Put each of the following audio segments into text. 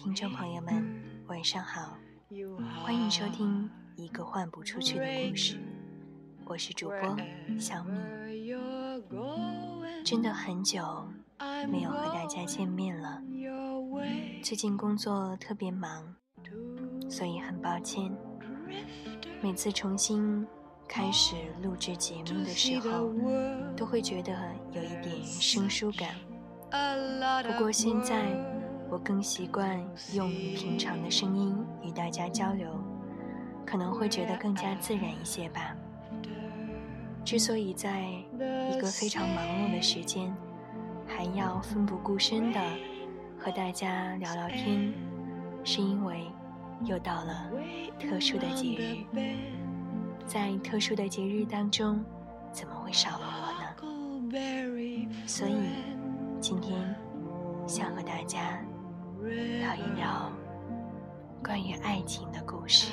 听众朋友们，晚上好，欢迎收听一个换不出去的故事，我是主播小米。真的很久没有和大家见面了，最近工作特别忙，所以很抱歉。每次重新开始录制节目的时候，都会觉得有一点生疏感。不过现在我更习惯用平常的声音与大家交流，可能会觉得更加自然一些吧。之所以在一个非常忙碌的时间，还要奋不顾身的和大家聊聊天，是因为又到了特殊的节日。在特殊的节日当中，怎么会少了我呢？所以今天想和大家聊一聊关于爱情的故事。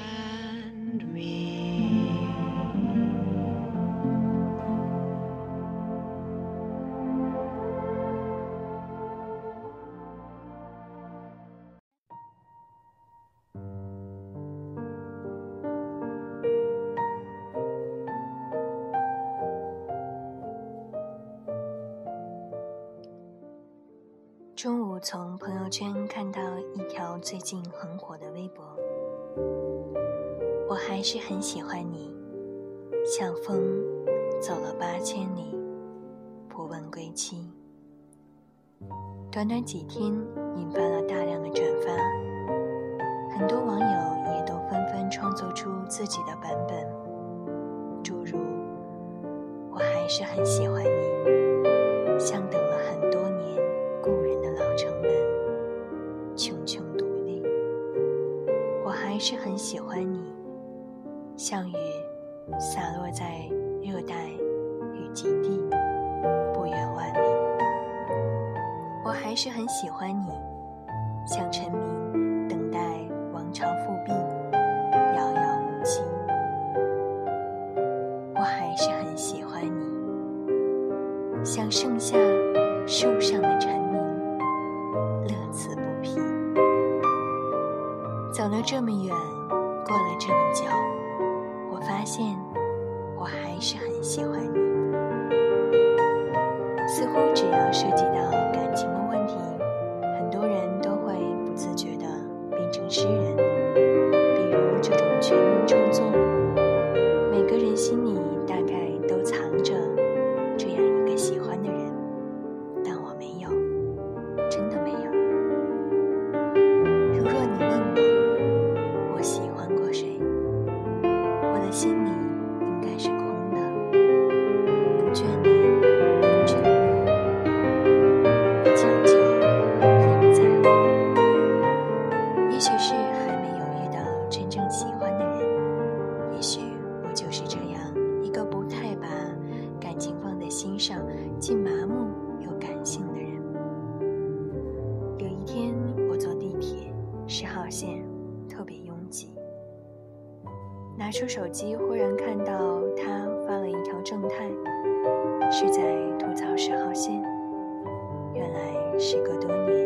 我从朋友圈看到一条最近很火的微博，我还是很喜欢你，像风走了八千里，不问归期。短短几天引发了大量的转发，很多网友也都纷纷创作出自己的版本，诸如“我还是很喜欢你”，喜欢你，像雨洒落在热带雨季地，不远万里。我还是很喜欢你，像臣民等待王朝复辟，遥遥无期。我还是很喜欢你，像盛夏树上的蝉鸣，乐此不疲。走了这么远，是很喜欢你。欣赏，既麻木又感性的人。有一天，我坐地铁，十号线，特别拥挤。拿出手机，忽然看到他发了一条正太，是在吐槽十号线。原来时隔多年，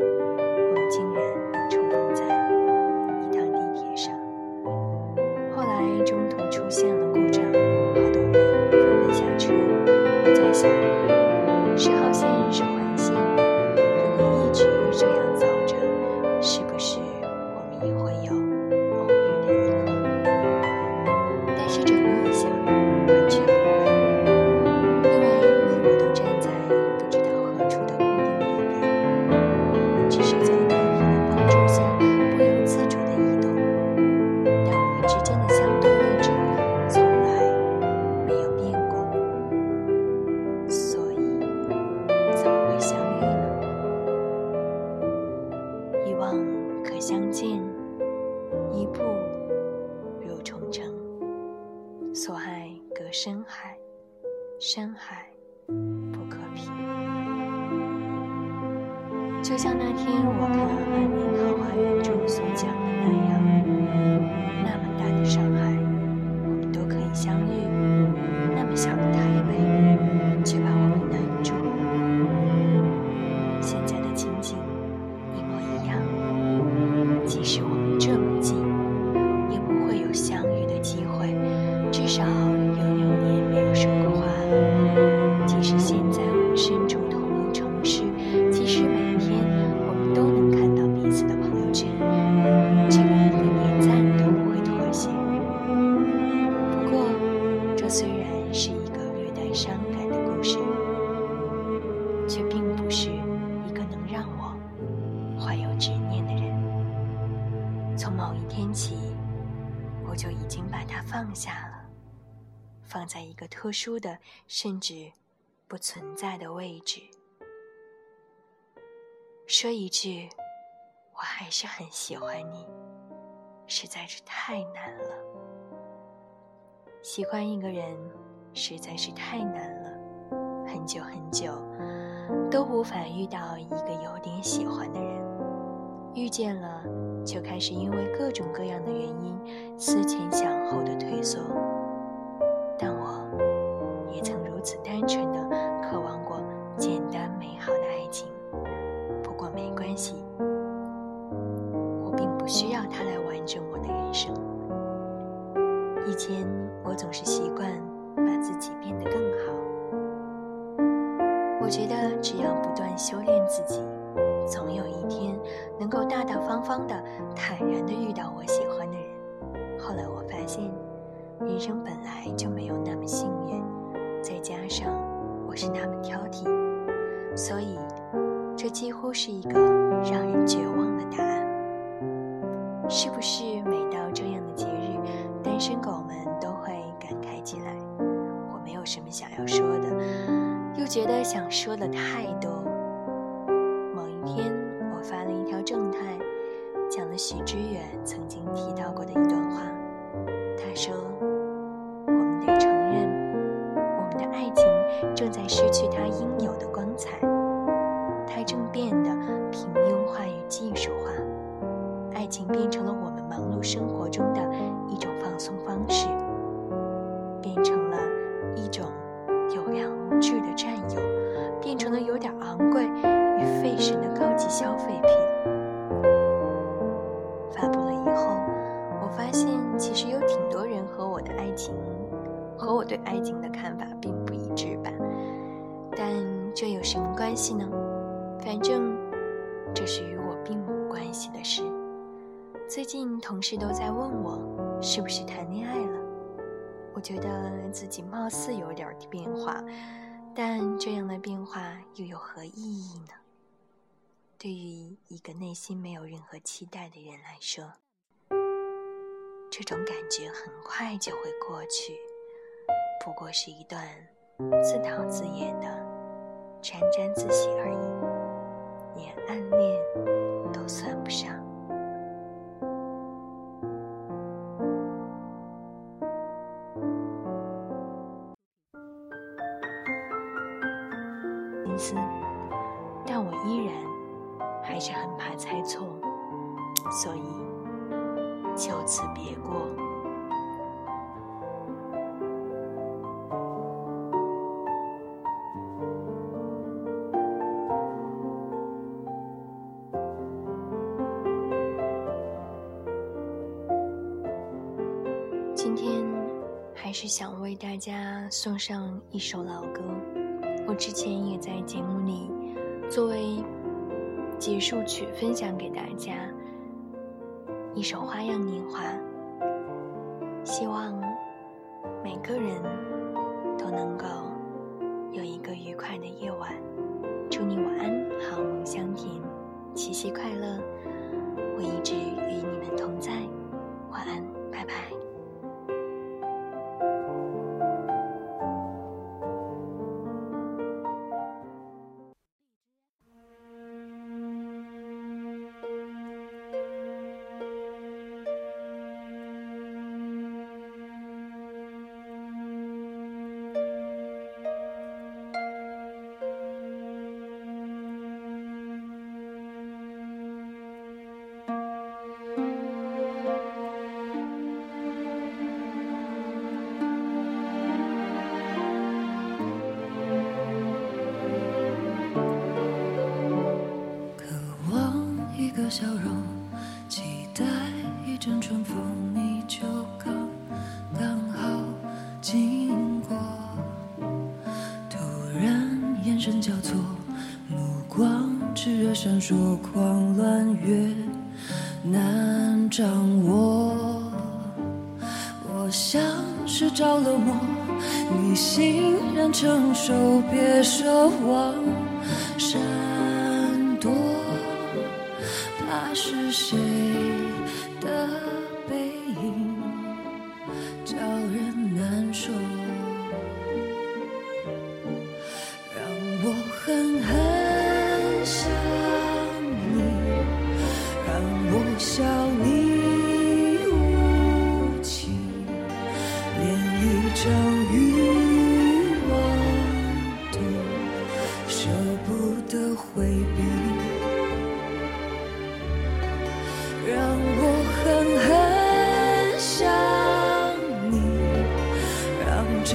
相见，一步如重城。所爱隔深海，深海不可平。就像那天我看《安眠桃花源》中所讲特殊的，甚至不存在的位置。说一句，我还是很喜欢你，实在是太难了。喜欢一个人实在是太难了，很久很久都无法遇到一个有点喜欢的人，遇见了就开始因为各种各样的原因思前想后的退缩。但我单纯的渴望过简单美好的爱情，不过没关系，我并不需要他来完整我的人生。以前我总是习惯把自己变得更好。我觉得只要不断修炼自己，总有一天能够大大方方的、坦然的遇到我喜欢的人。后来我发现，人生本来就没有那么幸运，再加上我是那么挑剔，所以这几乎是一个让人绝望的答案。是不是每到这样的节日，单身狗们都会感慨起来？我没有什么想要说的，又觉得想说的太多。变成了我们忙碌生活中的一种放松方式，变成了一种有良无质的占有，变成了有点昂贵与费神的高级消费品。发布了以后，我发现其实有挺多人和我的爱情，和我对爱情的看法并不一致吧。但这有什么关系呢？反正这是与我并无关系的事。最近同事都在问我是不是谈恋爱了，我觉得自己貌似有点变化，但这样的变化又有何意义呢？对于一个内心没有任何期待的人来说，这种感觉很快就会过去，不过是一段自导自演的沾沾自喜而已，连暗恋都算不上。思，但我依然还是很怕猜错，所以就此别过。今天还是想为大家送上一首老歌。我之前也在节目里作为结束曲分享给大家一首《花样年华》，希望每个人都能够有一个愉快的夜晚。祝你晚安，好梦香甜，七夕快乐！我一直与你们同在，晚安，拜拜。光炽热闪烁，狂乱越难掌握。我像是着了魔，你欣然承受，别奢望闪躲，怕是谁的让我狠狠想你，让这